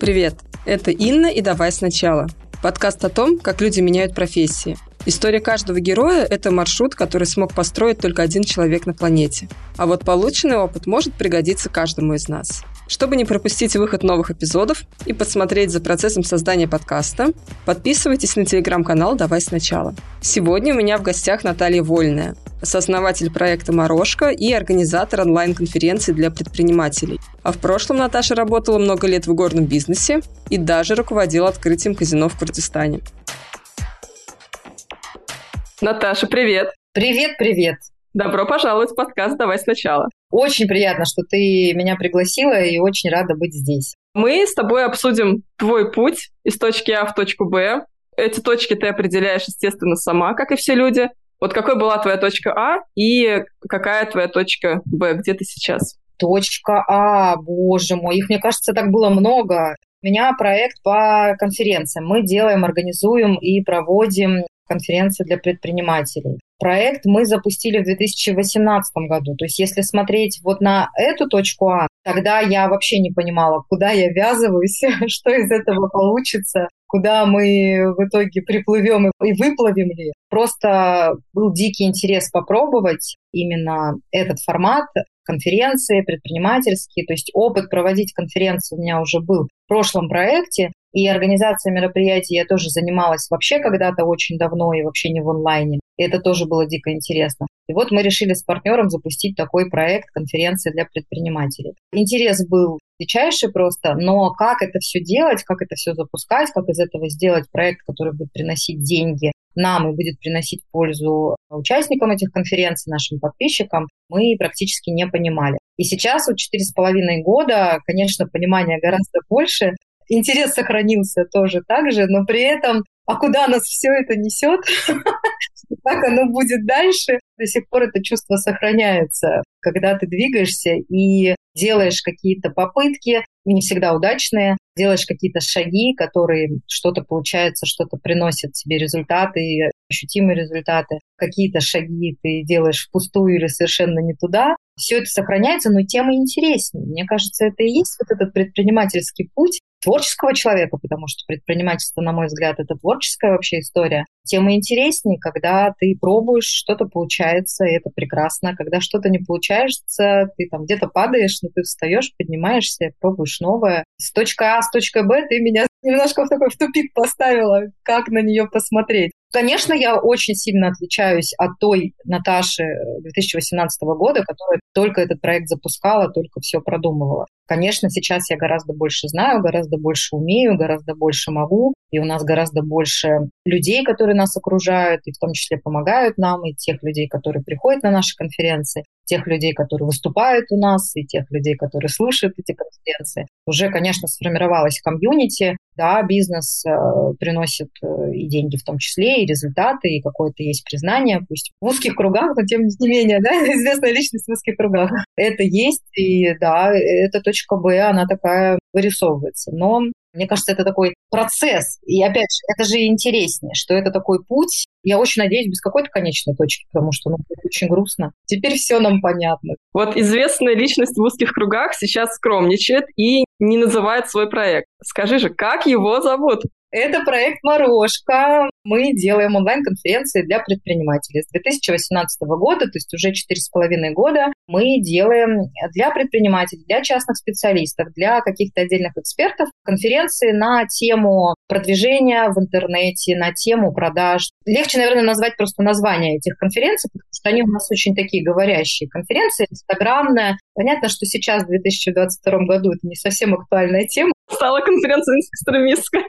Привет, это Инна и «Давай сначала». Подкаст о том, как люди меняют профессии. История каждого героя – это маршрут, который смог построить только один человек на планете. А вот полученный опыт может пригодиться каждому из нас. Чтобы не пропустить выход новых эпизодов и подсмотреть за процессом создания подкаста, подписывайтесь на телеграм-канал «Давай сначала». Сегодня у меня в гостях Наталья Вольная, сооснователь проекта «Морошка» и организатор онлайн-конференции для предпринимателей. А в прошлом Наташа работала много лет в горном бизнесе и даже руководила открытием казино в Курдистане. Наташа, привет! Привет, привет! Добро пожаловать в подкаст «Давай сначала». Очень приятно, что ты меня пригласила и очень рада быть здесь. Мы с тобой обсудим твой путь из точки А в точку Б. Эти точки ты определяешь, естественно, сама, как и все люди. Вот какой была твоя точка А и какая твоя точка Б? Где ты сейчас? Точка А, боже мой, их, мне кажется, так было много. У меня проект по конференциям. Мы делаем, организуем и проводим конференции для предпринимателей. Проект мы запустили в 2018 году. То есть если смотреть вот на эту точку А, тогда я вообще не понимала, куда я ввязываюсь, что из этого получится, куда мы в итоге приплывем и выплывем ли. Просто был дикий интерес попробовать именно этот формат конференции предпринимательские, то есть опыт проводить конференции у меня уже был в прошлом проекте, и организация мероприятий я тоже занималась вообще когда-то очень давно и вообще не в онлайне. И это тоже было дико интересно. И вот мы решили с партнером запустить такой проект конференции для предпринимателей. Интерес был дичайший просто, но как это все делать, как это все запускать, как из этого сделать проект, который будет приносить деньги нам и будет приносить пользу участникам этих конференций, нашим подписчикам, мы практически не понимали. И сейчас, вот четыре с половиной года, конечно, понимания гораздо больше, интерес сохранился тоже так же, но при этом, а куда нас все это несет, как оно будет дальше, до сих пор это чувство сохраняется, когда ты двигаешься и делаешь какие-то попытки, не всегда удачные, делаешь какие-то шаги, которые что-то получается, что-то приносит тебе результаты, ощутимые результаты, какие-то шаги ты делаешь впустую или совершенно не туда. Все это сохраняется, но тема интереснее. Мне кажется, это и есть вот этот предпринимательский путь, творческого человека, потому что предпринимательство, на мой взгляд, это творческая вообще история. Тем интереснее, когда ты пробуешь, что-то получается, и это прекрасно. Когда что-то не получается, ты там где-то падаешь, но ты встаешь, поднимаешься, пробуешь новое. С точкой А, с точкой Б ты меня немножко в такой в тупик поставила, как на нее посмотреть. Конечно, я очень сильно отличаюсь от той Наташи 2018 года, которая только этот проект запускала, только все продумывала. Конечно, сейчас я гораздо больше знаю, гораздо больше умею, гораздо больше могу, и у нас гораздо больше людей, которые нас окружают, и в том числе помогают нам, и тех людей, которые приходят на наши конференции, тех людей, которые выступают у нас, и тех людей, которые слушают эти конференции. Уже, конечно, сформировалась комьюнити, да, бизнес э, приносит э, и деньги в том числе, и результаты, и какое-то есть признание, пусть в узких кругах, но тем не менее, да, известная личность в узких кругах. Это есть, и да, это точка Б, она такая вырисовывается. Но мне кажется, это такой процесс. И опять же, это же интереснее, что это такой путь. Я очень надеюсь, без какой-то конечной точки, потому что ну, это очень грустно. Теперь все нам понятно. Вот известная личность в узких кругах сейчас скромничает и не называет свой проект. Скажи же, как его зовут? Это проект «Морошка». Мы делаем онлайн-конференции для предпринимателей. С 2018 года, то есть уже 4,5 года, мы делаем для предпринимателей, для частных специалистов, для каких-то отдельных экспертов конференции на тему продвижения в интернете, на тему продаж. Легче, наверное, назвать просто название этих конференций, потому что они у нас очень такие говорящие конференции, инстаграмная. Понятно, что сейчас, в 2022 году, это не совсем актуальная тема. Стала конференция экстремистская.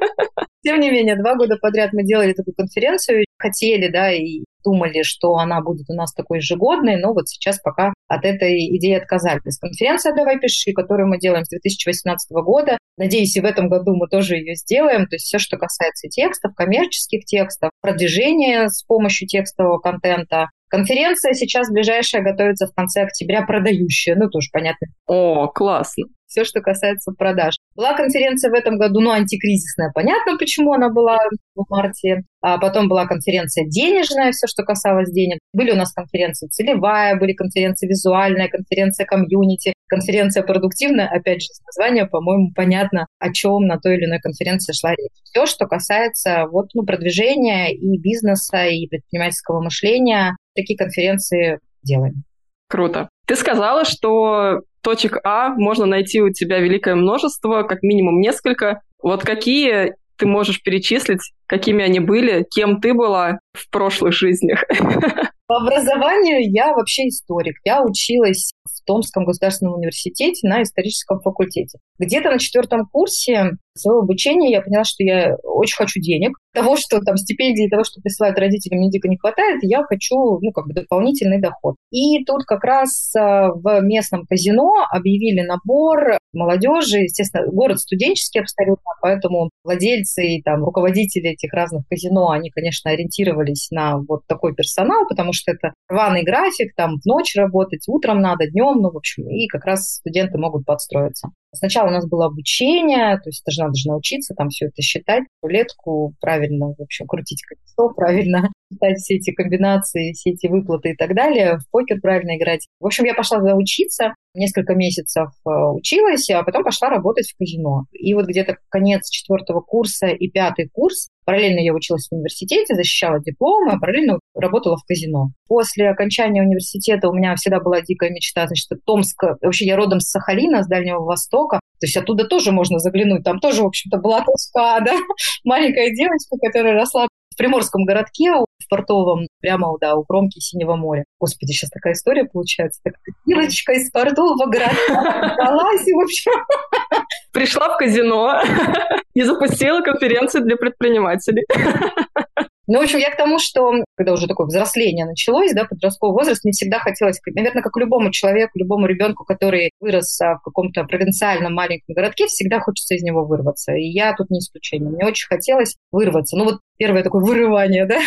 Тем не менее, два года подряд мы делали такую конференцию, хотели, да, и думали, что она будет у нас такой ежегодной, но вот сейчас пока от этой идеи отказались. Конференция «Давай пиши», которую мы делаем с 2018 года, надеюсь, и в этом году мы тоже ее сделаем, то есть все, что касается текстов, коммерческих текстов, продвижения с помощью текстового контента, Конференция сейчас ближайшая готовится в конце октября, продающая, ну тоже понятно. О, классно. Все, что касается продаж. Была конференция в этом году, ну, антикризисная. Понятно, почему она была в марте. А потом была конференция денежная, все, что касалось денег. Были у нас конференции целевая, были конференции визуальная, конференция комьюнити, конференция продуктивная. Опять же, с названия, по-моему, понятно, о чем на той или иной конференции шла речь. Все, что касается вот, ну, продвижения и бизнеса, и предпринимательского мышления, такие конференции делаем. Круто. Ты сказала, что точек А можно найти у тебя великое множество, как минимум несколько. Вот какие ты можешь перечислить, какими они были, кем ты была в прошлых жизнях? По образованию я вообще историк. Я училась в Томском государственном университете на историческом факультете. Где-то на четвертом курсе своего обучения я поняла, что я очень хочу денег. Того, что там стипендии, того, что присылают родители, мне дико не хватает, я хочу, ну, как бы дополнительный доход. И тут как раз а, в местном казино объявили набор молодежи, естественно, город студенческий абсолютно, поэтому владельцы и там руководители этих разных казино, они, конечно, ориентировались на вот такой персонал, потому что это рваный график, там в ночь работать, утром надо, днем, ну, в общем, и как раз студенты могут подстроиться. Сначала у нас было обучение, то есть даже надо же научиться там все это считать, рулетку правильно, в общем, крутить колесо, правильно считать все эти комбинации, все эти выплаты и так далее, в покер правильно играть. В общем, я пошла туда учиться, несколько месяцев э, училась, а потом пошла работать в казино. И вот где-то конец четвертого курса и пятый курс, параллельно я училась в университете, защищала дипломы, а параллельно работала в казино. После окончания университета у меня всегда была дикая мечта, значит, Томск, вообще я родом с Сахалина, с Дальнего Востока, то есть оттуда тоже можно заглянуть, там тоже, в общем-то, была тоска, да, маленькая девочка, которая росла в приморском городке, портовом, прямо да, у кромки Синего моря. Господи, сейчас такая история получается. Так, девочка из портового городка далась, в общем. Пришла в казино и запустила конференцию для предпринимателей. Ну, в общем, я к тому, что когда уже такое взросление началось, да, подростковый возраст, мне всегда хотелось, наверное, как любому человеку, любому ребенку, который вырос а, в каком-то провинциальном маленьком городке, всегда хочется из него вырваться. И я тут не исключение. Мне очень хотелось вырваться. Ну, вот первое такое вырывание, да,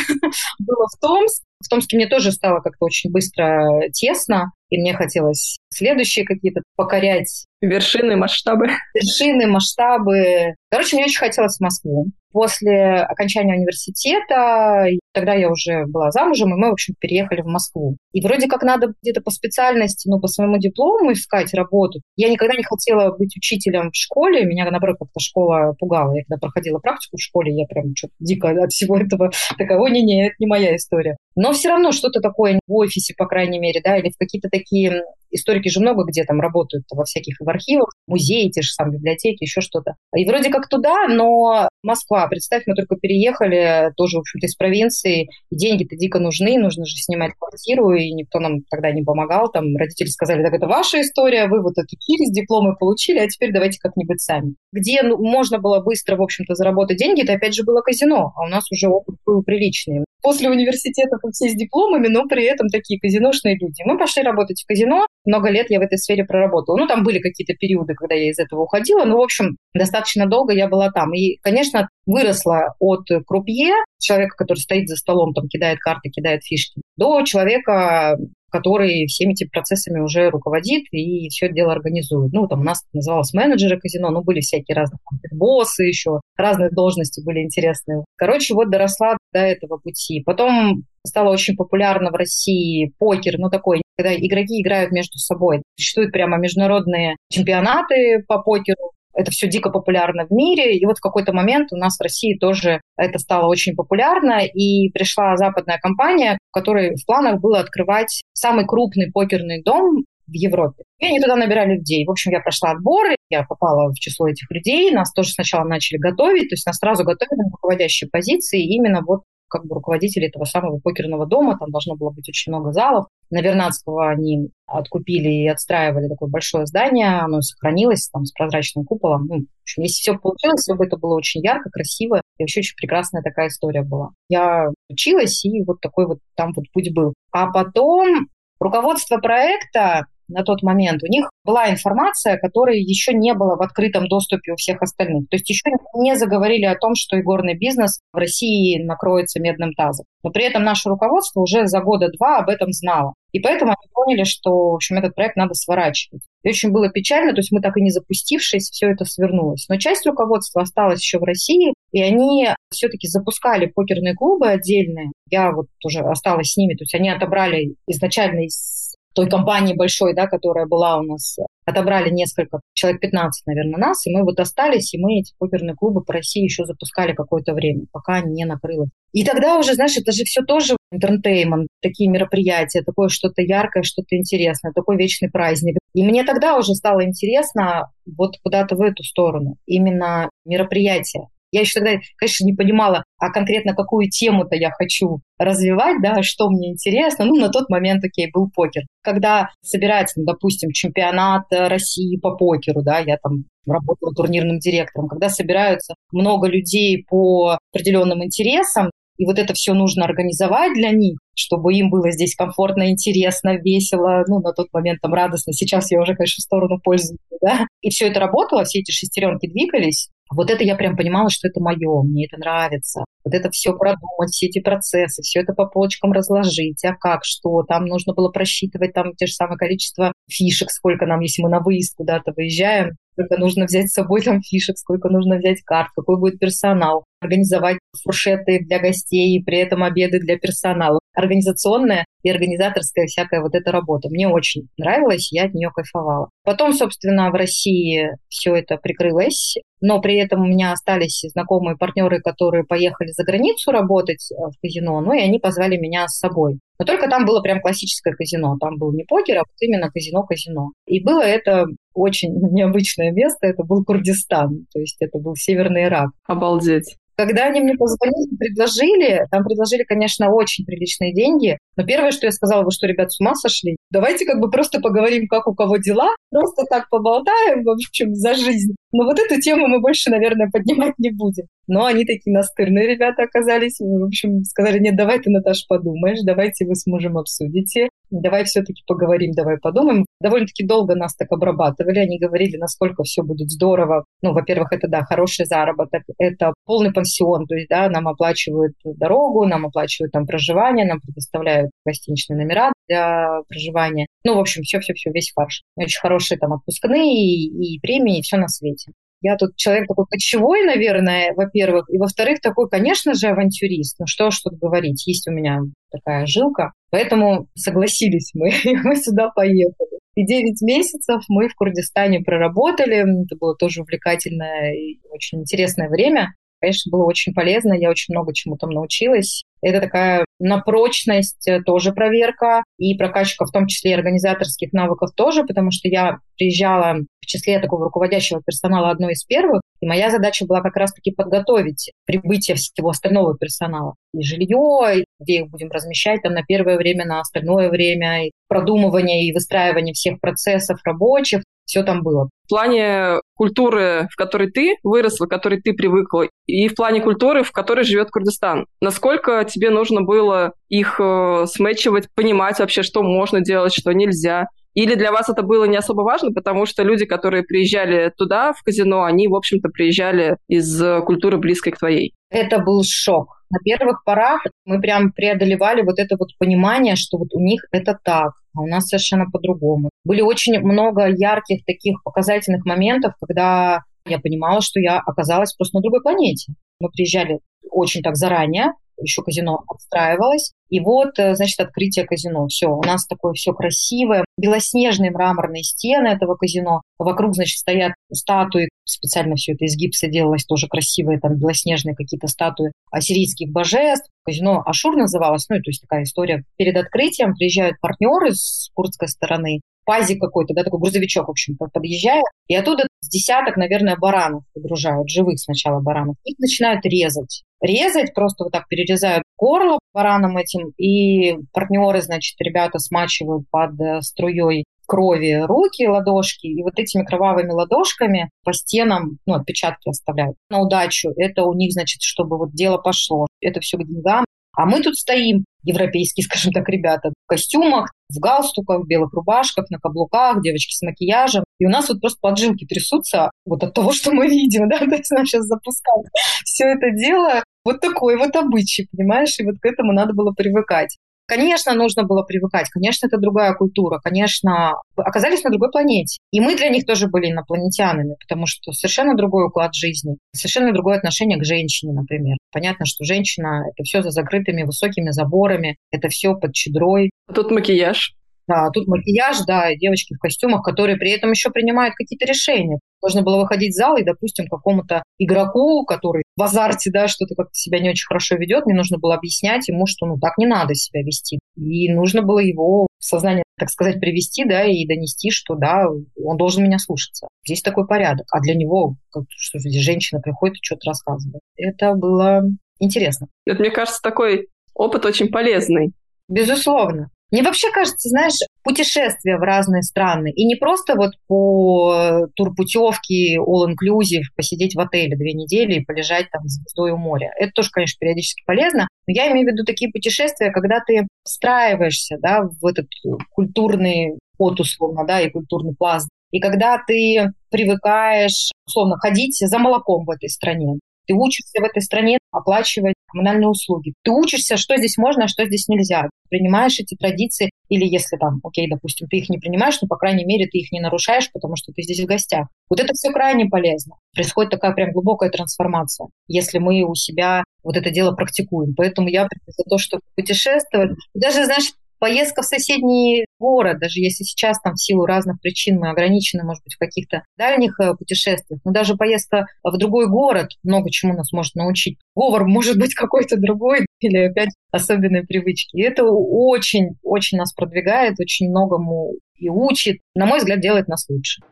было в Томск. В Томске мне тоже стало как-то очень быстро тесно, и мне хотелось следующие какие-то покорять. Вершины, масштабы. Вершины, масштабы. Короче, мне очень хотелось в Москву. После окончания университета, тогда я уже была замужем, и мы, в общем, переехали в Москву. И вроде как надо где-то по специальности, ну, по своему диплому искать работу. Я никогда не хотела быть учителем в школе, меня, наоборот, как-то школа пугала. Я когда проходила практику в школе, я прям что-то дико от всего этого такая, о, не-не, это не моя история. Но все равно что-то такое в офисе, по крайней мере, да, или в какие-то такие такие историки же много где там работают, во всяких в архивах, музеи, те же самые библиотеки, еще что-то. И вроде как туда, но Москва, представь, мы только переехали, тоже, в общем-то, из провинции, и деньги-то дико нужны, нужно же снимать квартиру, и никто нам тогда не помогал, там родители сказали, так это ваша история, вы вот отучились, дипломы получили, а теперь давайте как-нибудь сами. Где ну, можно было быстро, в общем-то, заработать деньги, это опять же было казино, а у нас уже опыт был приличный. После университета все с дипломами, но при этом такие казиношные люди. Мы пошли работать в казино, много лет я в этой сфере проработала. Ну, там были какие-то периоды, когда я из этого уходила, но, в общем, достаточно долго я была там. И, конечно, выросла от крупье, человека, который стоит за столом, там, кидает карты, кидает фишки, до человека, который всеми этими процессами уже руководит и все дело организует. Ну, там у нас называлось менеджеры казино, ну, были всякие разные боссы еще, разные должности были интересные. Короче, вот доросла до этого пути. Потом стало очень популярно в России покер, ну, такой, когда игроки играют между собой. Существуют прямо международные чемпионаты по покеру, это все дико популярно в мире, и вот в какой-то момент у нас в России тоже это стало очень популярно, и пришла западная компания, в которой в планах было открывать самый крупный покерный дом в Европе. И они туда набирали людей. В общем, я прошла отбор, я попала в число этих людей. Нас тоже сначала начали готовить, то есть нас сразу готовили на руководящие позиции именно вот как бы руководители этого самого покерного дома, там должно было быть очень много залов. На Вернадского они откупили и отстраивали такое большое здание, оно сохранилось там с прозрачным куполом. Ну, в общем, если все получилось, все бы это было очень ярко, красиво, и вообще очень прекрасная такая история была. Я училась, и вот такой вот там вот путь был. А потом руководство проекта на тот момент, у них была информация, которой еще не было в открытом доступе у всех остальных. То есть еще не заговорили о том, что игорный бизнес в России накроется медным тазом. Но при этом наше руководство уже за года два об этом знало. И поэтому они поняли, что, в общем, этот проект надо сворачивать. И очень было печально, то есть мы так и не запустившись, все это свернулось. Но часть руководства осталась еще в России, и они все-таки запускали покерные клубы отдельные. Я вот тоже осталась с ними, то есть они отобрали изначально из той компании большой, да, которая была у нас, отобрали несколько, человек 15, наверное, нас, и мы вот остались, и мы эти покерные клубы по России еще запускали какое-то время, пока не накрыло. И тогда уже, знаешь, это же все тоже entertainment, такие мероприятия, такое что-то яркое, что-то интересное, такой вечный праздник. И мне тогда уже стало интересно вот куда-то в эту сторону, именно мероприятия. Я еще тогда, конечно, не понимала, а конкретно какую тему-то я хочу развивать, да, что мне интересно. Ну, на тот момент, окей, был покер. Когда собирается, ну, допустим, чемпионат России по покеру, да, я там работала турнирным директором, когда собираются много людей по определенным интересам, и вот это все нужно организовать для них, чтобы им было здесь комфортно, интересно, весело, ну, на тот момент там радостно. Сейчас я уже, конечно, в сторону пользуюсь, да. И все это работало, все эти шестеренки двигались, вот это я прям понимала, что это мое, мне это нравится. Вот это все продумать, все эти процессы, все это по полочкам разложить, а как, что. Там нужно было просчитывать там те же самое количество фишек, сколько нам, если мы на выезд куда-то выезжаем, сколько нужно взять с собой там фишек, сколько нужно взять карт, какой будет персонал, организовать фуршеты для гостей при этом обеды для персонала. Организационная и организаторская всякая вот эта работа. Мне очень нравилось, я от нее кайфовала. Потом, собственно, в России все это прикрылось, но при этом у меня остались знакомые партнеры, которые поехали за границу работать э, в казино, ну и они позвали меня с собой. Но только там было прям классическое казино. Там был не покер, а вот именно казино-казино. И было это очень необычное место. Это был Курдистан. То есть это был Северный Ирак. Обалдеть. Когда они мне позвонили, предложили, там предложили, конечно, очень приличные деньги, но первое, что я сказала, вы что, ребят, с ума сошли? Давайте как бы просто поговорим, как у кого дела, просто так поболтаем, в общем, за жизнь. Но вот эту тему мы больше, наверное, поднимать не будем. Но они такие настырные ребята оказались. В общем, сказали, нет, давай ты, Наташа, подумаешь, давайте вы с мужем обсудите, давай все-таки поговорим, давай подумаем. Довольно-таки долго нас так обрабатывали, они говорили, насколько все будет здорово. Ну, во-первых, это, да, хороший заработок, это полный пансион, то есть, да, нам оплачивают дорогу, нам оплачивают там проживание, нам предоставляют гостиничные номера для проживания. Ну, в общем, все-все-все, весь фарш. Очень хорошие там отпускные и, и премии, и все на свете. Я тут человек такой кочевой, наверное, во-первых, и во-вторых, такой, конечно же, авантюрист. Ну что ж тут говорить, есть у меня такая жилка. Поэтому согласились мы, и мы сюда поехали. И 9 месяцев мы в Курдистане проработали. Это было тоже увлекательное и очень интересное время. Конечно, было очень полезно, я очень много чему там научилась. Это такая на прочность э, тоже проверка. И прокачка в том числе и организаторских навыков тоже, потому что я приезжала в числе такого руководящего персонала одной из первых, и моя задача была как раз-таки подготовить прибытие всего остального персонала. И жилье, и где их будем размещать там на первое время, на остальное время, и продумывание и выстраивание всех процессов рабочих все там было. В плане культуры, в которой ты выросла, в которой ты привыкла, и в плане культуры, в которой живет Курдистан. Насколько тебе нужно было их э, смечивать, понимать вообще, что можно делать, что нельзя? Или для вас это было не особо важно, потому что люди, которые приезжали туда, в казино, они, в общем-то, приезжали из культуры близкой к твоей? Это был шок. На первых порах мы прям преодолевали вот это вот понимание, что вот у них это так, а у нас совершенно по-другому. Были очень много ярких таких показательных моментов, когда я понимала, что я оказалась просто на другой планете. Мы приезжали очень так заранее, еще казино отстраивалось. И вот, э, значит, открытие казино. Все, у нас такое все красивое. Белоснежные мраморные стены этого казино. Вокруг, значит, стоят статуи. Специально все это из гипса делалось, тоже красивые, там, белоснежные какие-то статуи ассирийских божеств. Казино Ашур называлось. Ну, то есть такая история. Перед открытием приезжают партнеры с курдской стороны, пазик какой-то, да, такой грузовичок, в общем, подъезжает, и оттуда с десяток, наверное, баранов погружают, живых сначала баранов. Их начинают резать. Резать, просто вот так перерезают горло баранам этим, и партнеры, значит, ребята смачивают под э, струей крови руки, ладошки, и вот этими кровавыми ладошками по стенам, ну, отпечатки оставляют на удачу. Это у них, значит, чтобы вот дело пошло. Это все к деньгам. А мы тут стоим, европейские, скажем так, ребята, в костюмах, в галстуках, в белых рубашках, на каблуках, девочки с макияжем. И у нас вот просто поджилки трясутся вот от того, что мы видим, да, то есть нам сейчас запускают все это дело. Вот такой вот обычай, понимаешь, и вот к этому надо было привыкать. Конечно, нужно было привыкать, конечно, это другая культура, конечно, оказались на другой планете. И мы для них тоже были инопланетянами, потому что совершенно другой уклад жизни, совершенно другое отношение к женщине, например. Понятно, что женщина — это все за закрытыми высокими заборами, это все под чедрой. Тут макияж. Да, тут макияж, да, девочки в костюмах, которые при этом еще принимают какие-то решения. Можно было выходить в зал и, допустим, какому-то игроку, который в азарте, да, что-то как-то себя не очень хорошо ведет, мне нужно было объяснять ему, что ну так не надо себя вести. И нужно было его в сознание, так сказать, привести, да, и донести, что да, он должен меня слушаться. Здесь такой порядок. А для него, как, что здесь женщина приходит и что-то рассказывает. Это было интересно. Это, мне кажется, такой опыт очень полезный. Безусловно. Мне вообще кажется, знаешь, путешествия в разные страны, и не просто вот по турпутевке all-inclusive посидеть в отеле две недели и полежать там звездой у моря. Это тоже, конечно, периодически полезно, но я имею в виду такие путешествия, когда ты встраиваешься да, в этот культурный код, условно, да, и культурный пласт. И когда ты привыкаешь, условно, ходить за молоком в этой стране, ты учишься в этой стране оплачивать коммунальные услуги. Ты учишься, что здесь можно, а что здесь нельзя. Принимаешь эти традиции, или если там, окей, допустим, ты их не принимаешь, но, по крайней мере, ты их не нарушаешь, потому что ты здесь в гостях. Вот это все крайне полезно. Происходит такая прям глубокая трансформация, если мы у себя вот это дело практикуем. Поэтому я за то, чтобы путешествовать. Даже, знаешь, Поездка в соседний город, даже если сейчас там в силу разных причин мы ограничены, может быть, в каких-то дальних э, путешествиях, но даже поездка в другой город много чему нас может научить. Говор может быть какой-то другой или опять особенные привычки. И это очень-очень нас продвигает, очень многому и учит. На мой взгляд, делает нас лучше.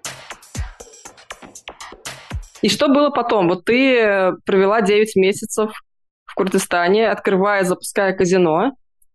И что было потом? Вот ты провела 9 месяцев в Курдистане, открывая, запуская казино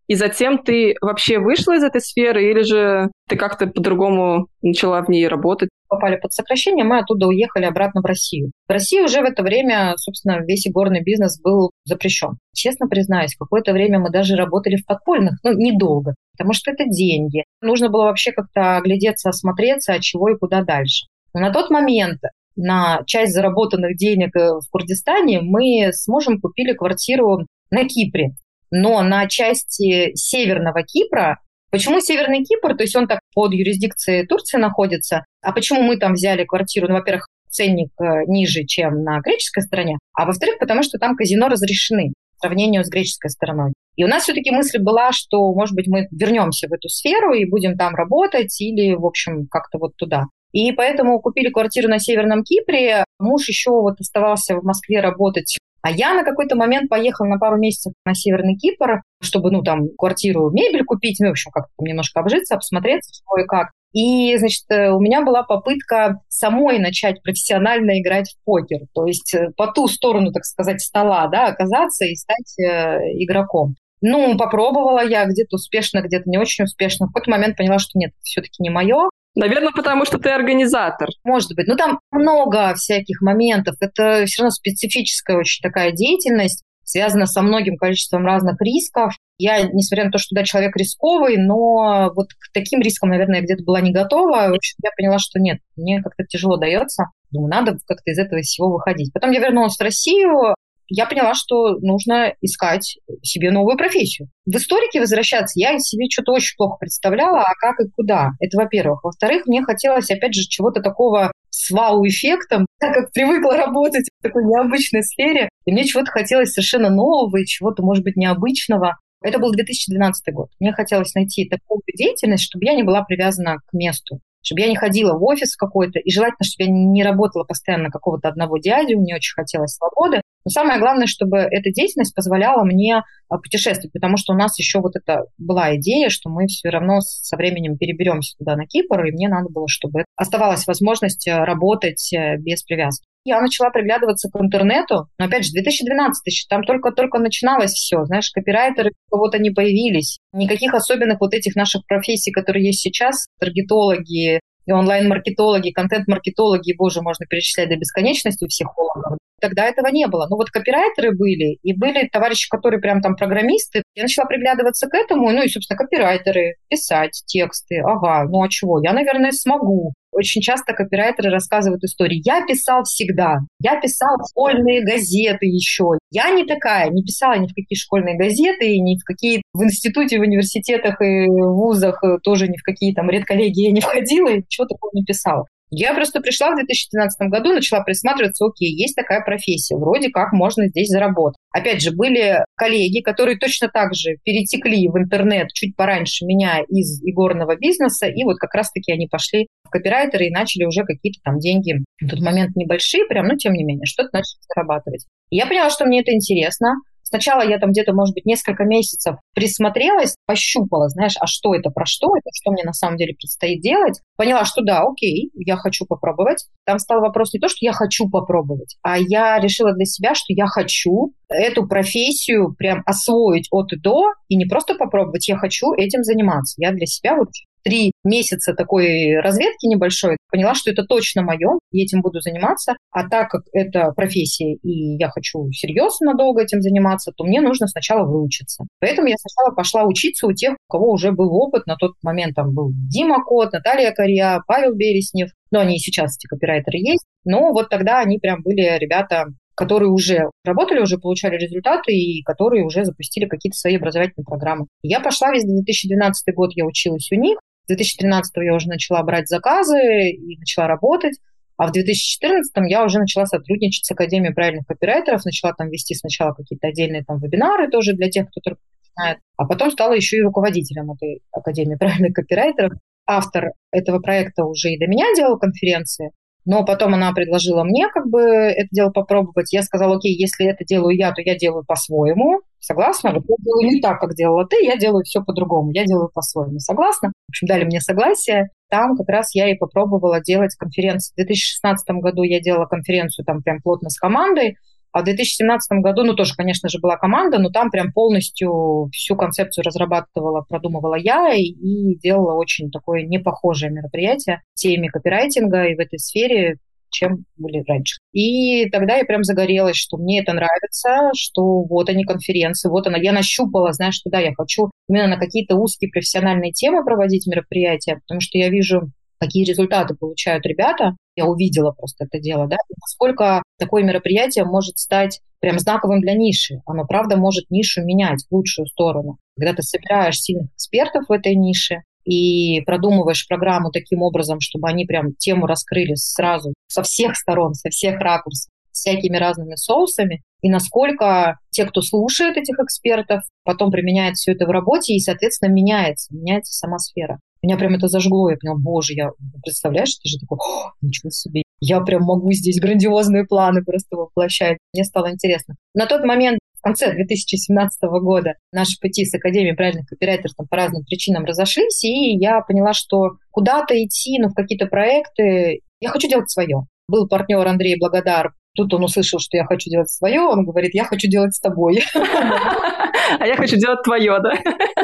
и затем ты вообще вышла из этой сферы или же ты как-то по-другому начала в ней работать? Попали под сокращение, мы оттуда уехали обратно в Россию. В России уже в это время, собственно, весь игорный бизнес был запрещен. Честно признаюсь, какое-то время мы даже работали в подпольных, ну, недолго, потому что это деньги. Нужно было вообще как-то оглядеться, осмотреться, от чего и куда дальше. Но на тот момент на часть заработанных денег э, в Курдистане мы с мужем купили квартиру на Кипре но на части северного Кипра Почему Северный Кипр? То есть он так под юрисдикцией Турции находится. А почему мы там взяли квартиру? Ну, во-первых, ценник э, ниже, чем на греческой стороне. А во-вторых, потому что там казино разрешены по сравнению с греческой стороной. И у нас все-таки мысль была, что, может быть, мы вернемся в эту сферу и будем там работать или, в общем, как-то вот туда. И поэтому купили квартиру на Северном Кипре. Муж еще вот оставался в Москве работать а я на какой-то момент поехала на пару месяцев на Северный Кипр, чтобы, ну, там, квартиру, мебель купить, ну, в общем, как-то немножко обжиться, обсмотреться, что и как. И, значит, э, у меня была попытка самой начать профессионально играть в покер, то есть э, по ту сторону, так сказать, стола, да, оказаться и стать э, игроком. Ну, попробовала я где-то успешно, где-то не очень успешно. В какой-то момент поняла, что нет, все-таки не мое. Наверное, потому что ты организатор. Может быть. Ну, там много всяких моментов. Это все равно специфическая очень такая деятельность, связана со многим количеством разных рисков. Я, несмотря на то, что да, человек рисковый, но вот к таким рискам, наверное, где-то была не готова. В общем, я поняла, что нет, мне как-то тяжело дается. Думаю, надо как-то из этого всего выходить. Потом я вернулась в Россию, я поняла, что нужно искать себе новую профессию. В историке возвращаться я себе что-то очень плохо представляла, а как и куда. Это во-первых. Во-вторых, мне хотелось, опять же, чего-то такого с вау-эффектом, так как привыкла работать в такой необычной сфере, и мне чего-то хотелось совершенно нового и чего-то, может быть, необычного. Это был 2012 год. Мне хотелось найти такую деятельность, чтобы я не была привязана к месту чтобы я не ходила в офис какой-то, и желательно, чтобы я не работала постоянно какого-то одного дядю, мне очень хотелось свободы. Но самое главное, чтобы эта деятельность позволяла мне а, путешествовать, потому что у нас еще вот это была идея, что мы все равно со временем переберемся туда на Кипр, и мне надо было, чтобы оставалась возможность э, работать э, без привязки. Я начала приглядываться к интернету, но опять же, 2012 там только-только начиналось все, знаешь, копирайтеры кого-то не появились, никаких особенных вот этих наших профессий, которые есть сейчас, таргетологи, и онлайн-маркетологи, контент-маркетологи, боже, можно перечислять до бесконечности у психологов. Тогда этого не было. Ну вот копирайтеры были, и были товарищи, которые прям там программисты. Я начала приглядываться к этому, ну и, собственно, копирайтеры, писать тексты. Ага, ну а чего? Я, наверное, смогу. Очень часто копирайтеры рассказывают истории. Я писал всегда. Я писал в школьные газеты еще. Я не такая, не писала ни в какие школьные газеты, ни в какие в институте, в университетах и вузах тоже ни в какие там редколлегии не входила и ничего такого не писала. Я просто пришла в 2012 году, начала присматриваться, окей, есть такая профессия, вроде как можно здесь заработать. Опять же, были коллеги, которые точно так же перетекли в интернет чуть пораньше меня из игорного бизнеса, и вот как раз-таки они пошли в копирайтеры и начали уже какие-то там деньги, в тот момент небольшие прям, но тем не менее, что-то начали зарабатывать. И я поняла, что мне это интересно, Сначала я там где-то, может быть, несколько месяцев присмотрелась, пощупала, знаешь, а что это, про что это, что мне на самом деле предстоит делать. Поняла, что да, окей, я хочу попробовать. Там стал вопрос не то, что я хочу попробовать, а я решила для себя, что я хочу эту профессию прям освоить от и до, и не просто попробовать, я хочу этим заниматься. Я для себя вот три месяца такой разведки небольшой, поняла, что это точно мое, и этим буду заниматься. А так как это профессия, и я хочу серьезно долго этим заниматься, то мне нужно сначала выучиться. Поэтому я сначала пошла учиться у тех, у кого уже был опыт. На тот момент там был Дима Кот, Наталья Корья, Павел Береснев. Но они и сейчас, эти копирайтеры, есть. Но вот тогда они прям были ребята которые уже работали, уже получали результаты и которые уже запустили какие-то свои образовательные программы. Я пошла весь 2012 год, я училась у них. С 2013 я уже начала брать заказы и начала работать. А в 2014 я уже начала сотрудничать с Академией правильных копирайтеров, начала там вести сначала какие-то отдельные там вебинары тоже для тех, кто только начинает, а потом стала еще и руководителем этой Академии правильных копирайтеров. Автор этого проекта уже и до меня делал конференции, но потом она предложила мне как бы это дело попробовать. Я сказала, окей, если это делаю я, то я делаю по-своему. Согласна? Вот я делаю не так, как делала ты, я делаю все по-другому. Я делаю по-своему. Согласна? В общем, дали мне согласие. Там как раз я и попробовала делать конференцию. В 2016 году я делала конференцию там прям плотно с командой. А в 2017 году, ну, тоже, конечно же, была команда, но там прям полностью всю концепцию разрабатывала, продумывала я и, и делала очень такое непохожее мероприятие теме копирайтинга и в этой сфере, чем были раньше. И тогда я прям загорелась, что мне это нравится, что вот они конференции, вот она. Я нащупала, знаешь, что да, я хочу именно на какие-то узкие профессиональные темы проводить мероприятия, потому что я вижу какие результаты получают ребята. Я увидела просто это дело, да, насколько такое мероприятие может стать прям знаковым для ниши. Оно, правда, может нишу менять в лучшую сторону. Когда ты собираешь сильных экспертов в этой нише, и продумываешь программу таким образом, чтобы они прям тему раскрыли сразу со всех сторон, со всех ракурсов, всякими разными соусами, и насколько те, кто слушает этих экспертов, потом применяет все это в работе, и, соответственно, меняется, меняется сама сфера. Меня прям это зажгло. Я поняла, боже, я, представляешь, это же такое, ничего себе. Я прям могу здесь грандиозные планы просто воплощать. Мне стало интересно. На тот момент конце 2017 года наши пути с Академией правильных копирайтеров там, по разным причинам разошлись, и я поняла, что куда-то идти, ну, в какие-то проекты, я хочу делать свое. Был партнер Андрей Благодар, Тут он услышал, что я хочу делать свое, он говорит, я хочу делать с тобой. А я хочу делать твое, да?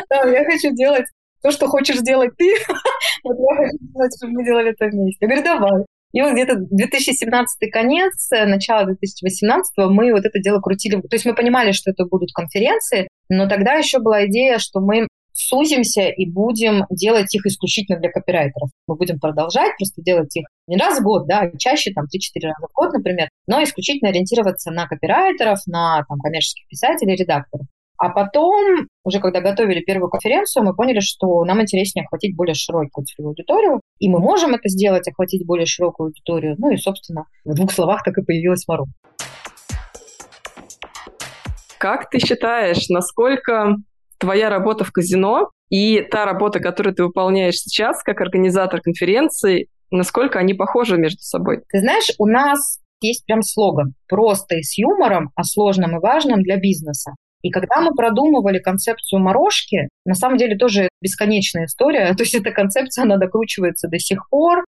Да, я хочу делать то, что хочешь сделать ты, вот я хочу чтобы мы делали это вместе. Я говорю, давай. И вот где-то 2017 конец, начало 2018 мы вот это дело крутили. То есть мы понимали, что это будут конференции, но тогда еще была идея, что мы сузимся и будем делать их исключительно для копирайтеров. Мы будем продолжать просто делать их не раз в год, да, чаще, там, 3-4 раза в год, например, но исключительно ориентироваться на копирайтеров, на там, коммерческих писателей, редакторов. А потом, уже когда готовили первую конференцию, мы поняли, что нам интереснее охватить более широкую целевую аудиторию, и мы можем это сделать, охватить более широкую аудиторию. Ну и, собственно, в двух словах так и появилась Мару. Как ты считаешь, насколько твоя работа в казино и та работа, которую ты выполняешь сейчас как организатор конференции, насколько они похожи между собой? Ты знаешь, у нас есть прям слоган «Просто и с юмором, а сложным и важным для бизнеса». И когда мы продумывали концепцию морожки, на самом деле тоже бесконечная история. То есть эта концепция, она докручивается до сих пор,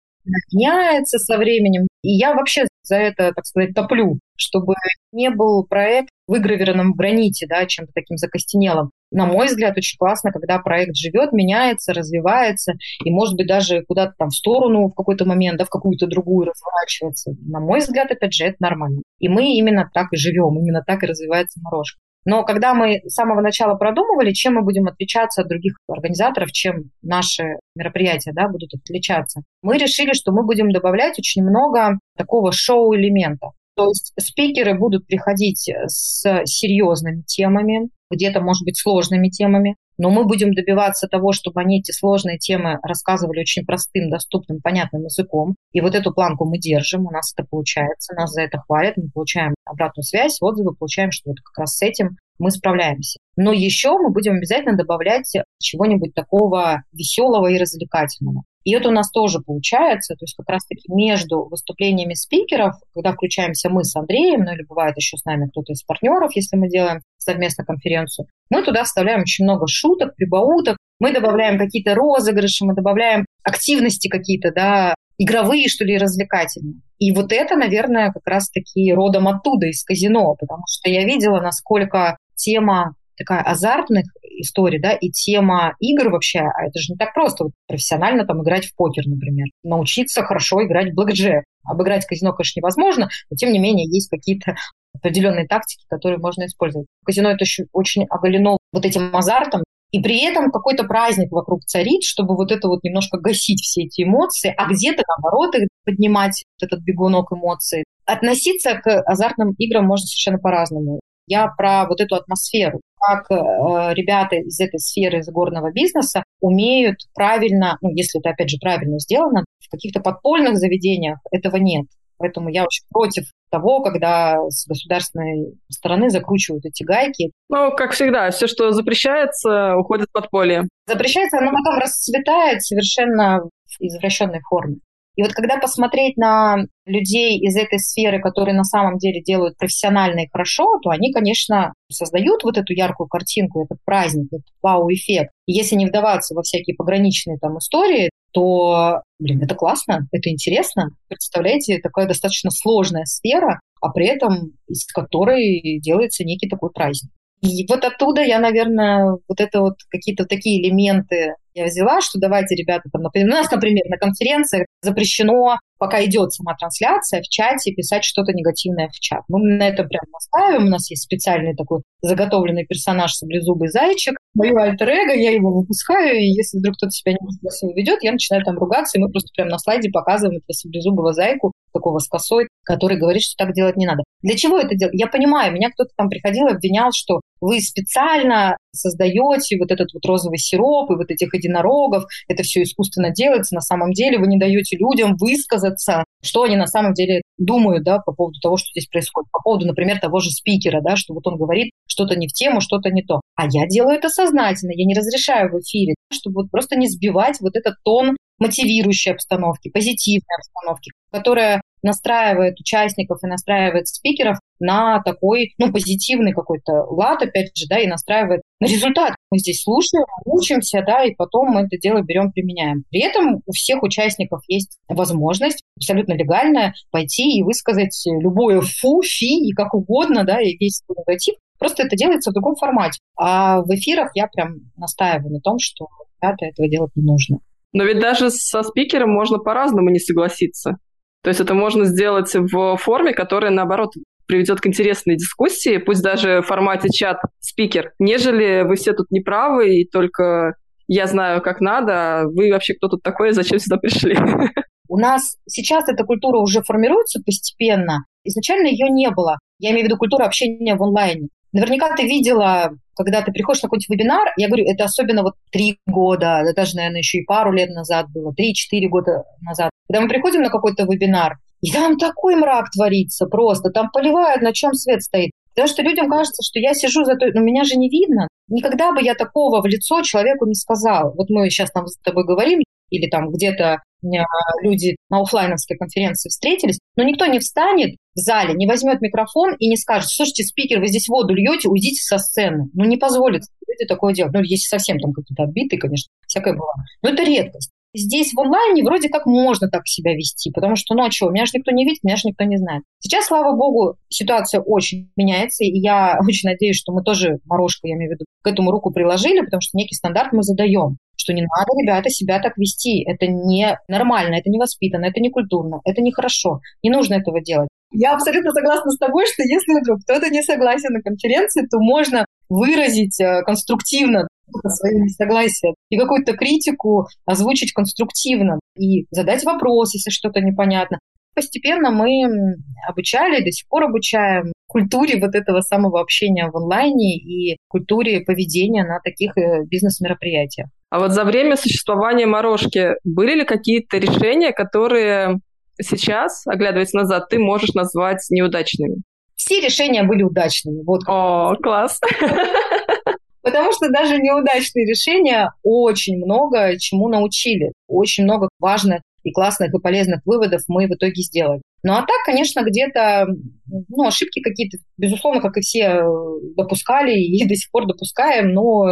меняется со временем. И я вообще за это, так сказать, топлю, чтобы не был проект выгравированным в граните, да, чем-то таким закостенелым. На мой взгляд, очень классно, когда проект живет, меняется, развивается, и, может быть, даже куда-то там в сторону в какой-то момент, да, в какую-то другую разворачивается. На мой взгляд, опять же, это нормально. И мы именно так и живем, именно так и развивается морожка. Но когда мы с самого начала продумывали, чем мы будем отличаться от других организаторов, чем наши мероприятия да, будут отличаться, мы решили, что мы будем добавлять очень много такого шоу-элемента. То есть спикеры будут приходить с серьезными темами, где-то, может быть, сложными темами, но мы будем добиваться того, чтобы они эти сложные темы рассказывали очень простым, доступным, понятным языком. И вот эту планку мы держим, у нас это получается, нас за это хвалят, мы получаем обратную связь, отзывы, получаем, что вот как раз с этим мы справляемся. Но еще мы будем обязательно добавлять чего-нибудь такого веселого и развлекательного. И это у нас тоже получается, то есть как раз-таки между выступлениями спикеров, когда включаемся мы с Андреем, ну или бывает еще с нами кто-то из партнеров, если мы делаем совместно конференцию, мы туда вставляем очень много шуток, прибауток, мы добавляем какие-то розыгрыши, мы добавляем активности какие-то, да, игровые, что ли, развлекательные. И вот это, наверное, как раз-таки родом оттуда, из казино, потому что я видела, насколько тема такая азартных историй, да, и тема игр вообще, а это же не так просто вот, профессионально там играть в покер, например, научиться хорошо играть в блэкджек. Обыграть казино, конечно, невозможно, но тем не менее есть какие-то определенные тактики, которые можно использовать. Казино это еще очень оголено вот этим азартом, и при этом какой-то праздник вокруг царит, чтобы вот это вот немножко гасить все эти эмоции, а где-то, наоборот, их поднимать, вот этот бегунок эмоций. Относиться к азартным играм можно совершенно по-разному. Я про вот эту атмосферу, как э, ребята из этой сферы, из горного бизнеса умеют правильно, ну, если это, опять же, правильно сделано, в каких-то подпольных заведениях этого нет. Поэтому я очень против того, когда с государственной стороны закручивают эти гайки. Ну, как всегда, все, что запрещается, уходит в подполье. Запрещается, оно потом расцветает совершенно в извращенной форме. И вот когда посмотреть на людей из этой сферы, которые на самом деле делают профессионально и хорошо, то они, конечно, создают вот эту яркую картинку, этот праздник, этот вау-эффект. Если не вдаваться во всякие пограничные там истории, то, блин, это классно, это интересно. Представляете, такая достаточно сложная сфера, а при этом из которой делается некий такой праздник. И вот оттуда я, наверное, вот это вот какие-то такие элементы я взяла, что давайте, ребята, там, например, у нас, например, на конференциях запрещено, пока идет сама трансляция, в чате писать что-то негативное в чат. Мы на это прям наставим. У нас есть специальный такой заготовленный персонаж саблезубый зайчик. Мое альтер -эго, я его выпускаю, и если вдруг кто-то себя не ведет, я начинаю там ругаться, и мы просто прям на слайде показываем этого саблезубого зайку, такого с косой, который говорит, что так делать не надо. Для чего это делать? Я понимаю, меня кто-то там приходил и обвинял, что вы специально создаете вот этот вот розовый сироп и вот этих единорогов, это все искусственно делается, на самом деле вы не даете людям высказаться, что они на самом деле думают, да, по поводу того, что здесь происходит, по поводу, например, того же спикера, да, что вот он говорит что-то не в тему, что-то не то. А я делаю это сознательно, я не разрешаю в эфире, чтобы вот просто не сбивать вот этот тон мотивирующей обстановки, позитивной обстановки, которая настраивает участников и настраивает спикеров на такой, ну, позитивный какой-то лад, опять же, да, и настраивает на результат. Мы здесь слушаем, учимся, да, и потом мы это дело берем, применяем. При этом у всех участников есть возможность абсолютно легальная пойти и высказать любое фу, фи и как угодно, да, и весь негатив. Просто это делается в другом формате. А в эфирах я прям настаиваю на том, что ребята этого делать не нужно. Но ведь даже со спикером можно по-разному не согласиться. То есть это можно сделать в форме, которая, наоборот, приведет к интересной дискуссии, пусть даже в формате чат-спикер, нежели вы все тут неправы, и только я знаю, как надо, а вы вообще кто тут такой, зачем сюда пришли? У нас сейчас эта культура уже формируется постепенно. Изначально ее не было. Я имею в виду культуру общения в онлайне. Наверняка ты видела, когда ты приходишь на какой-нибудь вебинар, я говорю, это особенно вот три года, да даже, наверное, еще и пару лет назад было, три-четыре года назад. Когда мы приходим на какой-то вебинар, и там такой мрак творится просто, там поливают, на чем свет стоит. Потому что людям кажется, что я сижу за той, но меня же не видно. Никогда бы я такого в лицо человеку не сказала. Вот мы сейчас там с тобой говорим, или там где-то люди на офлайновской конференции встретились, но никто не встанет в зале, не возьмет микрофон и не скажет, слушайте, спикер, вы здесь воду льете, уйдите со сцены. Ну, не позволит люди такое делать. Ну, если совсем там какие-то отбитые, конечно, всякое было. Но это редкость. Здесь в онлайне вроде как можно так себя вести, потому что, ну а что, меня же никто не видит, меня же никто не знает. Сейчас, слава богу, ситуация очень меняется, и я очень надеюсь, что мы тоже, Морошка, я имею в виду, к этому руку приложили, потому что некий стандарт мы задаем что не надо, ребята, себя так вести. Это не нормально, это не воспитанно, это не культурно, это нехорошо. Не нужно этого делать. Я абсолютно согласна с тобой, что если вдруг кто-то не согласен на конференции, то можно выразить э, конструктивно свое несогласие и какую-то критику озвучить конструктивно и задать вопрос, если что-то непонятно. Постепенно мы обучали, до сих пор обучаем культуре вот этого самого общения в онлайне и культуре поведения на таких э, бизнес-мероприятиях. А вот за время существования Морошки были ли какие-то решения, которые сейчас, оглядываясь назад, ты можешь назвать неудачными? Все решения были удачными. Вот. О, класс! Потому что даже неудачные решения очень много чему научили. Очень много важных и классных и полезных выводов мы в итоге сделали. Ну а так, конечно, где-то ну, ошибки какие-то, безусловно, как и все допускали и до сих пор допускаем, но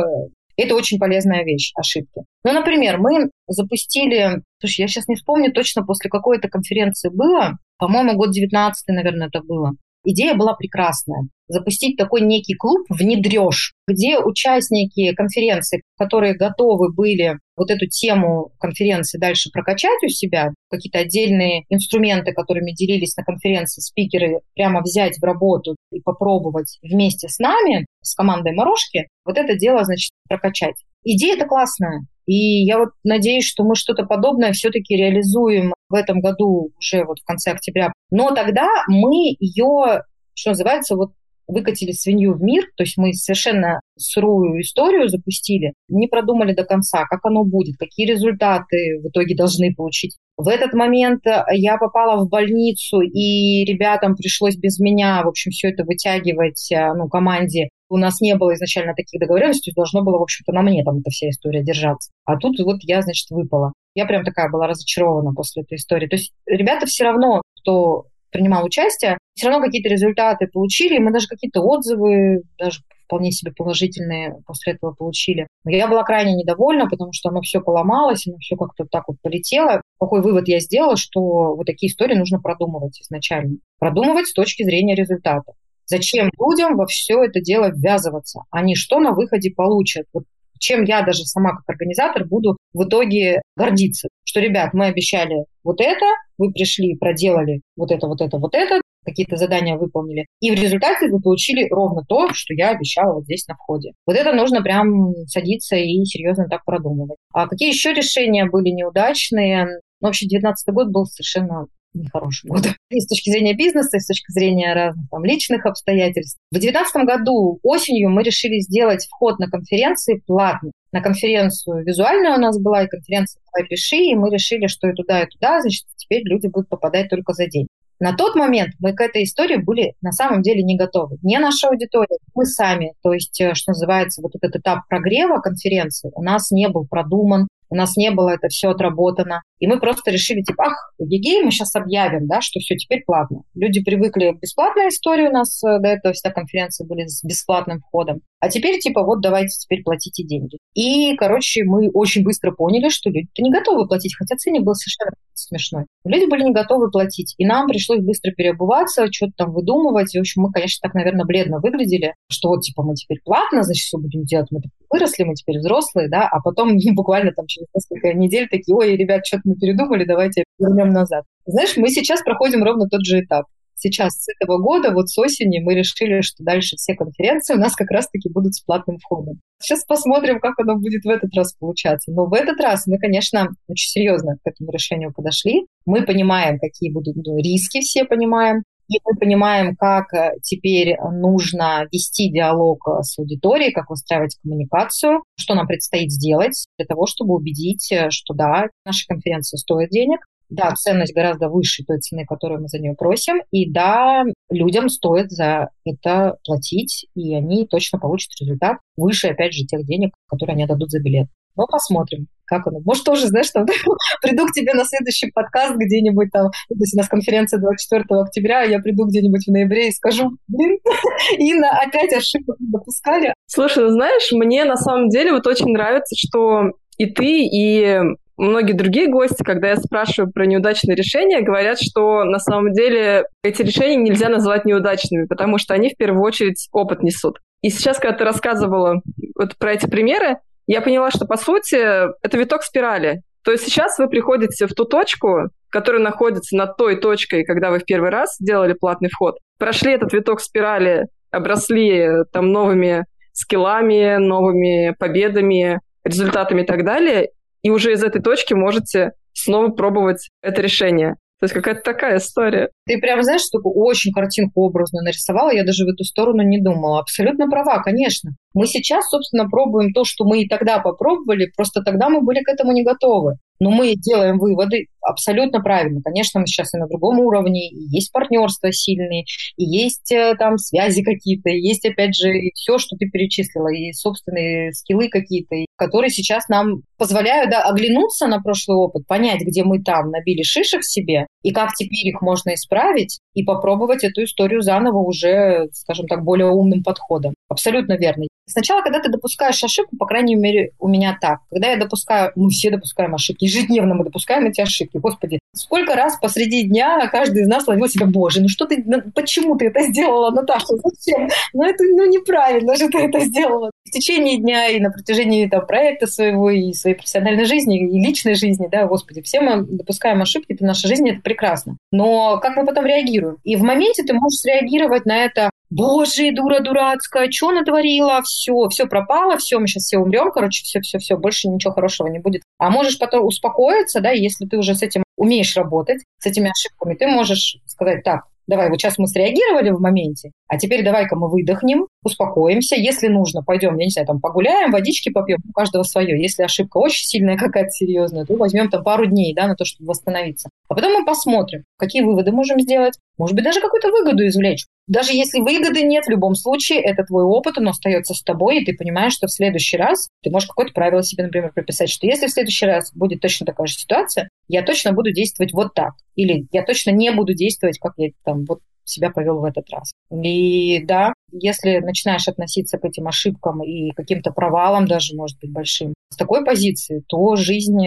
это очень полезная вещь, ошибки. Ну, например, мы запустили, слушай, я сейчас не вспомню точно, после какой то конференции было, по-моему, год 19 наверное, это было. Идея была прекрасная. Запустить такой некий клуб «Внедрешь», где участники конференции, которые готовы были вот эту тему конференции дальше прокачать у себя, какие-то отдельные инструменты, которыми делились на конференции спикеры, прямо взять в работу и попробовать вместе с нами, с командой Морошки, вот это дело, значит, прокачать. Идея это классная. И я вот надеюсь, что мы что-то подобное все-таки реализуем в этом году уже вот в конце октября. Но тогда мы ее, что называется, вот выкатили свинью в мир, то есть мы совершенно сырую историю запустили, не продумали до конца, как оно будет, какие результаты в итоге должны получить. В этот момент я попала в больницу, и ребятам пришлось без меня, в общем, все это вытягивать, ну, команде у нас не было изначально таких договоренностей, должно было, в общем-то, на мне там эта вся история держаться. А тут вот я, значит, выпала. Я прям такая была разочарована после этой истории. То есть ребята все равно, кто принимал участие, все равно какие-то результаты получили, мы даже какие-то отзывы, даже вполне себе положительные после этого получили. Я была крайне недовольна, потому что оно все поломалось, оно все как-то так вот полетело. Какой вывод я сделала, что вот такие истории нужно продумывать изначально. Продумывать с точки зрения результата. Зачем людям во все это дело ввязываться? Они что на выходе получат? Вот чем я даже сама как организатор буду в итоге гордиться. Что, ребят, мы обещали вот это, вы пришли, проделали вот это, вот это, вот это, какие-то задания выполнили. И в результате вы получили ровно то, что я обещала вот здесь на входе. Вот это нужно прям садиться и серьезно так продумывать. А какие еще решения были неудачные? Ну, вообще, 2019 год был совершенно нехорошим годом. И с точки зрения бизнеса, и с точки зрения разных там, личных обстоятельств. В 2019 году осенью мы решили сделать вход на конференции платный. На конференцию визуальная у нас была, и конференция «Давай пиши», и мы решили, что и туда, и туда, значит, теперь люди будут попадать только за день. На тот момент мы к этой истории были на самом деле не готовы. Не наша аудитория, мы сами. То есть, э, что называется, вот этот этап прогрева конференции у нас не был продуман, у нас не было это все отработано. И мы просто решили, типа, ах, егей, мы сейчас объявим, да, что все теперь платно. Люди привыкли к бесплатной истории у нас э, до этого вся конференции были с бесплатным входом. А теперь, типа, вот давайте теперь платите деньги. И, короче, мы очень быстро поняли, что люди-то не готовы платить, хотя ценник был совершенно смешной. Люди были не готовы платить, и нам пришлось быстро переобуваться, что-то там выдумывать. И, в общем, мы, конечно, так, наверное, бледно выглядели, что вот, типа, мы теперь платно, значит, все будем делать. Мы выросли, мы теперь взрослые, да, а потом буквально там через несколько недель такие, ой, ребят, что-то мы передумали, давайте вернем назад. Знаешь, мы сейчас проходим ровно тот же этап сейчас с этого года, вот с осени, мы решили, что дальше все конференции у нас как раз-таки будут с платным входом. Сейчас посмотрим, как оно будет в этот раз получаться. Но в этот раз мы, конечно, очень серьезно к этому решению подошли. Мы понимаем, какие будут ну, риски, все понимаем. И мы понимаем, как э, теперь нужно вести диалог э, с аудиторией, как выстраивать коммуникацию, что нам предстоит сделать для того, чтобы убедить, э, что да, наши конференции стоят денег, да, ценность гораздо выше той цены, которую мы за нее просим. И да, людям стоит за это платить, и они точно получат результат выше, опять же, тех денег, которые они дадут за билет. Но посмотрим, как оно. Может, тоже, знаешь, там, приду к тебе на следующий подкаст где-нибудь там, то у нас конференция 24 октября, а я приду где-нибудь в ноябре и скажу, блин, Инна, опять ошибок допускали. Слушай, ну знаешь, мне на самом деле вот очень нравится, что и ты, и многие другие гости, когда я спрашиваю про неудачные решения, говорят, что на самом деле эти решения нельзя назвать неудачными, потому что они в первую очередь опыт несут. И сейчас, когда ты рассказывала вот про эти примеры, я поняла, что, по сути, это виток спирали. То есть сейчас вы приходите в ту точку, которая находится над той точкой, когда вы в первый раз сделали платный вход, прошли этот виток спирали, обросли там новыми скиллами, новыми победами, результатами и так далее, и уже из этой точки можете снова пробовать это решение. То есть какая-то такая история. Ты прям, знаешь, такую очень картинку образно нарисовала, я даже в эту сторону не думала. Абсолютно права, конечно. Мы сейчас, собственно, пробуем то, что мы и тогда попробовали, просто тогда мы были к этому не готовы. Но мы делаем выводы абсолютно правильно. Конечно, мы сейчас и на другом уровне, и есть партнерства сильные, и есть э, там связи какие-то, и есть, опять же, все, что ты перечислила, и собственные скиллы какие-то, которые сейчас нам позволяют да, оглянуться на прошлый опыт, понять, где мы там набили шишек себе, и как теперь их можно исправить, и попробовать эту историю заново уже, скажем так, более умным подходом. Абсолютно верно. Сначала, когда ты допускаешь ошибку, по крайней мере, у меня так. Когда я допускаю, мы все допускаем ошибки, ежедневно мы допускаем эти ошибки. Господи, сколько раз посреди дня каждый из нас ловил себя, боже, ну что ты, ну почему ты это сделала, Наташа, зачем? Ну это ну, неправильно же ты это сделала. В течение дня и на протяжении там, проекта своего, и своей профессиональной жизни, и личной жизни, да, господи, все мы допускаем ошибки, это наша жизнь, это прекрасно. Но как мы потом реагируем? И в моменте ты можешь среагировать на это боже, дура дурацкая, что натворила, все, все пропало, все, мы сейчас все умрем, короче, все, все, все, больше ничего хорошего не будет. А можешь потом успокоиться, да, если ты уже с этим умеешь работать, с этими ошибками, ты можешь сказать, так, давай, вот сейчас мы среагировали в моменте, а теперь давай-ка мы выдохнем, успокоимся. Если нужно, пойдем, я не знаю, там погуляем, водички попьем, у каждого свое. Если ошибка очень сильная, какая-то серьезная, то возьмем там пару дней, да, на то, чтобы восстановиться. А потом мы посмотрим, какие выводы можем сделать. Может быть, даже какую-то выгоду извлечь. Даже если выгоды нет, в любом случае, это твой опыт, он остается с тобой, и ты понимаешь, что в следующий раз ты можешь какое-то правило себе, например, прописать, что если в следующий раз будет точно такая же ситуация, я точно буду действовать вот так. Или я точно не буду действовать, как я там вот себя повел в этот раз. И да, если начинаешь относиться к этим ошибкам и каким-то провалам даже, может быть, большим, с такой позиции, то жизнь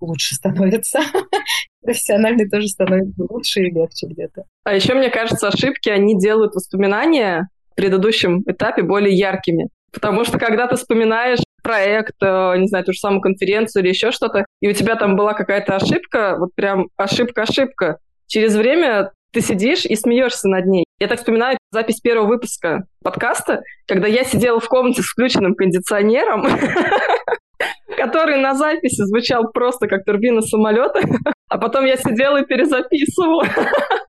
лучше становится. Профессионально тоже становится лучше и легче где-то. А еще, мне кажется, ошибки, они делают воспоминания в предыдущем этапе более яркими. Потому что когда ты вспоминаешь проект, э, не знаю, ту же самую конференцию или еще что-то, и у тебя там была какая-то ошибка, вот прям ошибка-ошибка, через время ты сидишь и смеешься над ней. Я так вспоминаю запись первого выпуска подкаста, когда я сидела в комнате с включенным кондиционером, который на записи звучал просто как турбина самолета, а потом я сидела и перезаписывала.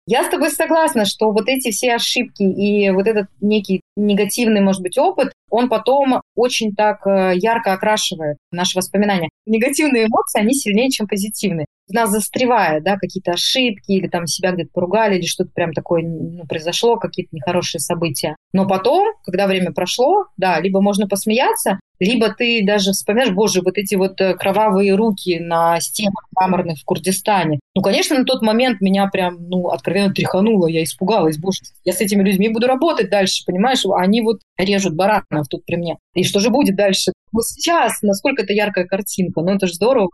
Я с тобой согласна, что вот эти все ошибки и вот этот некий негативный, может быть, опыт, он потом очень так э, ярко окрашивает наши воспоминания. Негативные эмоции, они сильнее, чем позитивные в нас застревает, да, какие-то ошибки, или там себя где-то поругали, или что-то прям такое ну, произошло, какие-то нехорошие события. Но потом, когда время прошло, да, либо можно посмеяться, либо ты даже вспоминаешь, боже, вот эти вот э, кровавые руки на стенах мраморных в Курдистане. Ну, конечно, на тот момент меня прям, ну, откровенно тряхануло, я испугалась, боже, я с этими людьми буду работать дальше, понимаешь? Они вот режут баранов тут при мне. И что же будет дальше? Вот сейчас, насколько это яркая картинка, ну, это же здорово.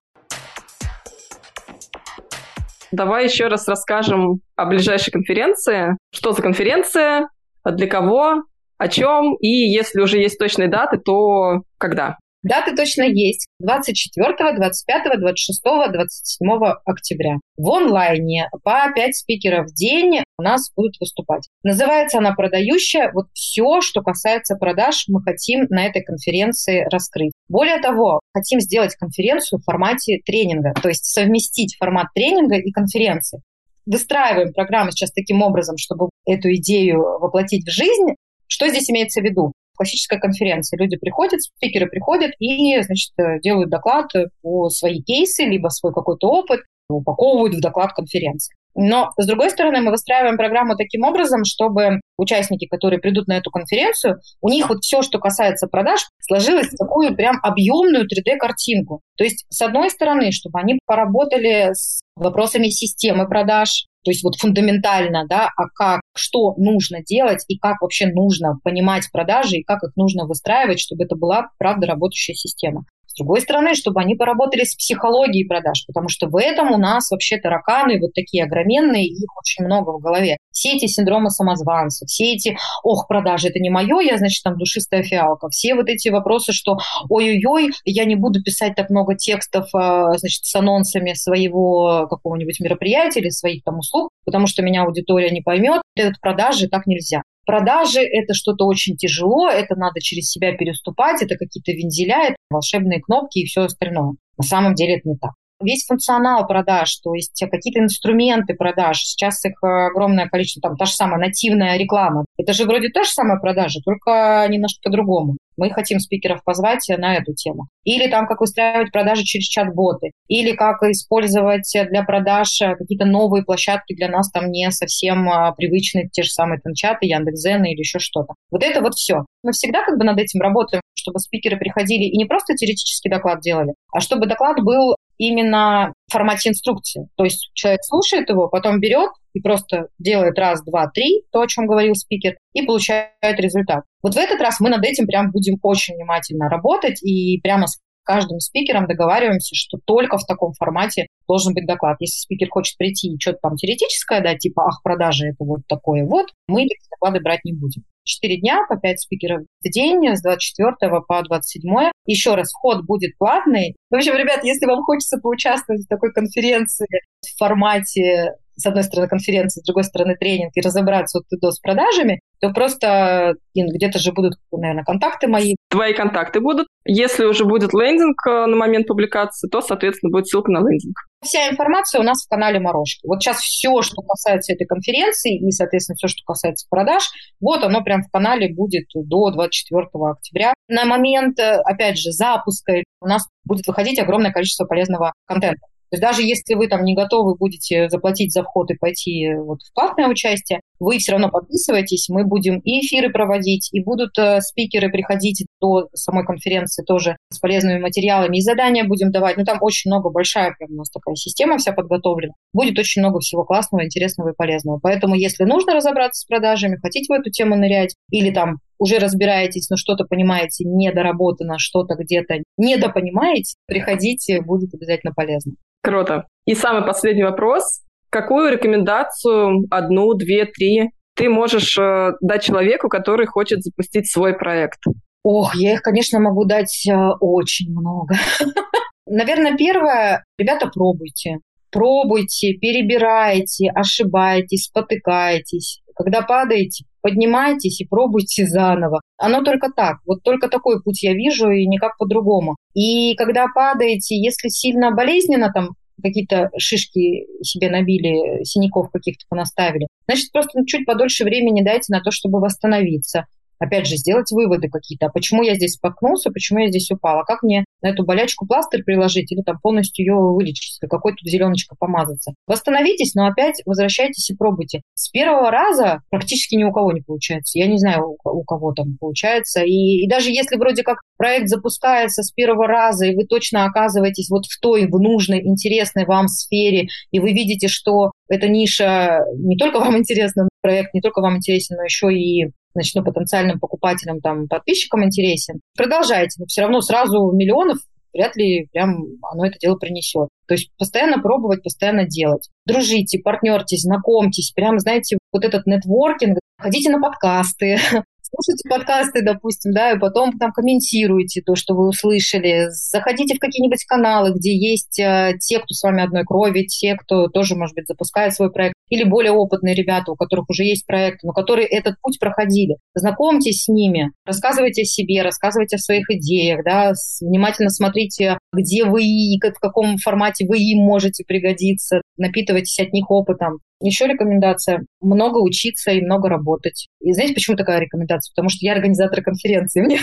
Давай еще раз расскажем о ближайшей конференции. Что за конференция, для кого, о чем, и если уже есть точные даты, то когда? Даты точно есть. 24, 25, 26, 27 октября. В онлайне по 5 спикеров в день у нас будут выступать. Называется она «Продающая». Вот все, что касается продаж, мы хотим на этой конференции раскрыть. Более того, хотим сделать конференцию в формате тренинга, то есть совместить формат тренинга и конференции выстраиваем программу сейчас таким образом, чтобы эту идею воплотить в жизнь. Что здесь имеется в виду? классическая конференция. Люди приходят, спикеры приходят и, значит, э, делают доклад по свои кейсы, либо свой какой-то опыт, упаковывают в доклад конференции. Но, с другой стороны, мы выстраиваем программу таким образом, чтобы участники, которые придут на эту конференцию, у них вот все, что касается продаж, сложилось в такую прям объемную 3D-картинку. То есть, с одной стороны, чтобы они поработали с вопросами системы продаж, то есть вот фундаментально, да, а как, что нужно делать и как вообще нужно понимать продажи и как их нужно выстраивать, чтобы это была, правда, работающая система. С другой стороны, чтобы они поработали с психологией продаж, потому что в этом у нас вообще тараканы вот такие огроменные, их очень много в голове. Все эти синдромы самозванца, все эти, ох, продажи, это не мое, я, значит, там душистая фиалка. Все вот эти вопросы, что ой-ой-ой, я не буду писать так много текстов, а, значит, с анонсами своего какого-нибудь мероприятия или своих там услуг, потому что меня аудитория не поймет. Этот продажи так нельзя. Продажи – это что-то очень тяжело, это надо через себя переступать, это какие-то вензеля, это волшебные кнопки и все остальное. На самом деле это не так весь функционал продаж, то есть какие-то инструменты продаж. Сейчас их огромное количество, там та же самая нативная реклама. Это же вроде та же самая продажа, только немножко по-другому. Мы хотим спикеров позвать на эту тему. Или там, как выстраивать продажи через чат-боты. Или как использовать для продаж какие-то новые площадки для нас там не совсем а, привычные, те же самые там чаты, Яндекс.Зены или еще что-то. Вот это вот все. Мы всегда как бы над этим работаем, чтобы спикеры приходили и не просто теоретический доклад делали, а чтобы доклад был именно в формате инструкции. То есть человек слушает его, потом берет и просто делает раз, два, три, то, о чем говорил спикер, и получает результат. Вот в этот раз мы над этим прям будем очень внимательно работать и прямо с каждым спикером договариваемся, что только в таком формате должен быть доклад. Если спикер хочет прийти и что-то там теоретическое, да, типа, ах, продажи это вот такое вот, мы доклады брать не будем. Четыре дня по пять спикеров в день с 24 по 27. Еще раз, вход будет платный. В общем, ребят, если вам хочется поучаствовать в такой конференции в формате с одной стороны конференции, с другой стороны тренинг и разобраться от до с продажами, то просто где-то же будут, наверное, контакты мои. Твои контакты будут. Если уже будет лендинг э, на момент публикации, то, соответственно, будет ссылка на лендинг. Вся информация у нас в канале Морошки. Вот сейчас все, что касается этой конференции и, соответственно, все, что касается продаж, вот оно прям в канале будет до 24 октября. На момент, э, опять же, запуска у нас будет выходить огромное количество полезного контента. То есть даже если вы там не готовы будете заплатить за вход и пойти вот в платное участие, вы все равно подписывайтесь, мы будем и эфиры проводить, и будут э, спикеры приходить до самой конференции тоже с полезными материалами, и задания будем давать. Ну, там очень много, большая прям у нас такая система вся подготовлена. Будет очень много всего классного, интересного и полезного. Поэтому, если нужно разобраться с продажами, хотите в эту тему нырять, или там уже разбираетесь, но что-то понимаете недоработано, что-то где-то недопонимаете, приходите, будет обязательно полезно. Круто. И самый последний вопрос. Какую рекомендацию, одну, две, три, ты можешь э, дать человеку, который хочет запустить свой проект? Ох, я их, конечно, могу дать э, очень много. Наверное, первое, ребята, пробуйте. Пробуйте, перебирайте, ошибайтесь, спотыкайтесь. Когда падаете, поднимайтесь и пробуйте заново. Оно только так. Вот только такой путь я вижу и никак по-другому. И когда падаете, если сильно болезненно там какие-то шишки себе набили, синяков каких-то понаставили, значит, просто чуть подольше времени дайте на то, чтобы восстановиться опять же, сделать выводы какие-то. А почему я здесь споткнулся, почему я здесь упал? А как мне на эту болячку пластырь приложить или там полностью ее вылечить, какой тут зеленочка помазаться? Восстановитесь, но опять возвращайтесь и пробуйте. С первого раза практически ни у кого не получается. Я не знаю, у, кого там получается. И, и даже если вроде как проект запускается с первого раза, и вы точно оказываетесь вот в той, в нужной, интересной вам сфере, и вы видите, что эта ниша не только вам интересна, проект не только вам интересен, но еще и значит, ну, потенциальным покупателям, там, подписчикам интересен, продолжайте, но все равно сразу миллионов вряд ли прям оно это дело принесет. То есть постоянно пробовать, постоянно делать. Дружите, партнерьтесь, знакомьтесь, прям, знаете, вот этот нетворкинг, ходите на подкасты, слушайте подкасты, допустим, да, и потом там комментируйте то, что вы услышали, заходите в какие-нибудь каналы, где есть э, те, кто с вами одной крови, те, кто тоже, может быть, запускает свой проект, или более опытные ребята, у которых уже есть проекты, но которые этот путь проходили. Знакомьтесь с ними, рассказывайте о себе, рассказывайте о своих идеях, да, внимательно смотрите, где вы и в каком формате вы им можете пригодиться, напитывайтесь от них опытом. Еще рекомендация – много учиться и много работать. И знаете, почему такая рекомендация? Потому что я организатор конференции. Мне...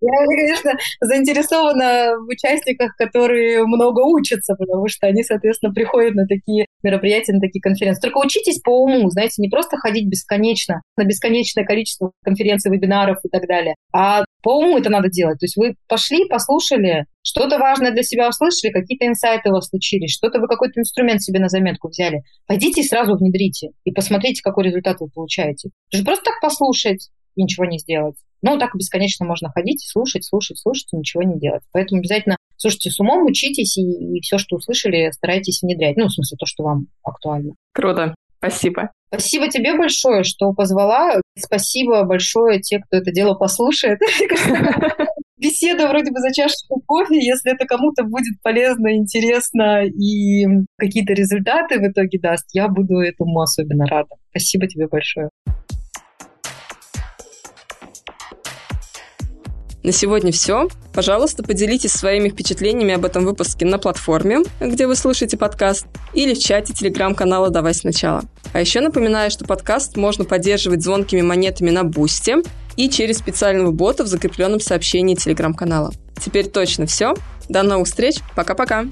Я, конечно, заинтересована в участниках, которые много учатся, потому что они, соответственно, приходят на такие мероприятия, на такие конференции. Только учитесь по уму, знаете, не просто ходить бесконечно, на бесконечное количество конференций, вебинаров и так далее, а по уму это надо делать. То есть вы пошли, послушали, что-то важное для себя услышали, какие-то инсайты у вас случились, что-то вы какой-то инструмент себе на заметку взяли. Пойдите и сразу внедрите и посмотрите, какой результат вы получаете. Просто так послушать, и ничего не сделать. Ну, так бесконечно можно ходить, слушать, слушать, слушать и ничего не делать. Поэтому обязательно слушайте с умом, учитесь и, и все, что услышали, старайтесь внедрять. Ну, в смысле, то, что вам актуально. Круто. Спасибо. Спасибо тебе большое, что позвала. Спасибо большое те, кто это дело послушает. Беседа вроде бы за чашечку кофе. Если это кому-то будет полезно, интересно и какие-то результаты в итоге даст, я буду этому особенно рада. Спасибо тебе большое. На сегодня все. Пожалуйста, поделитесь своими впечатлениями об этом выпуске на платформе, где вы слушаете подкаст, или в чате телеграм-канала «Давай сначала». А еще напоминаю, что подкаст можно поддерживать звонкими монетами на Бусте и через специального бота в закрепленном сообщении телеграм-канала. Теперь точно все. До новых встреч. Пока-пока.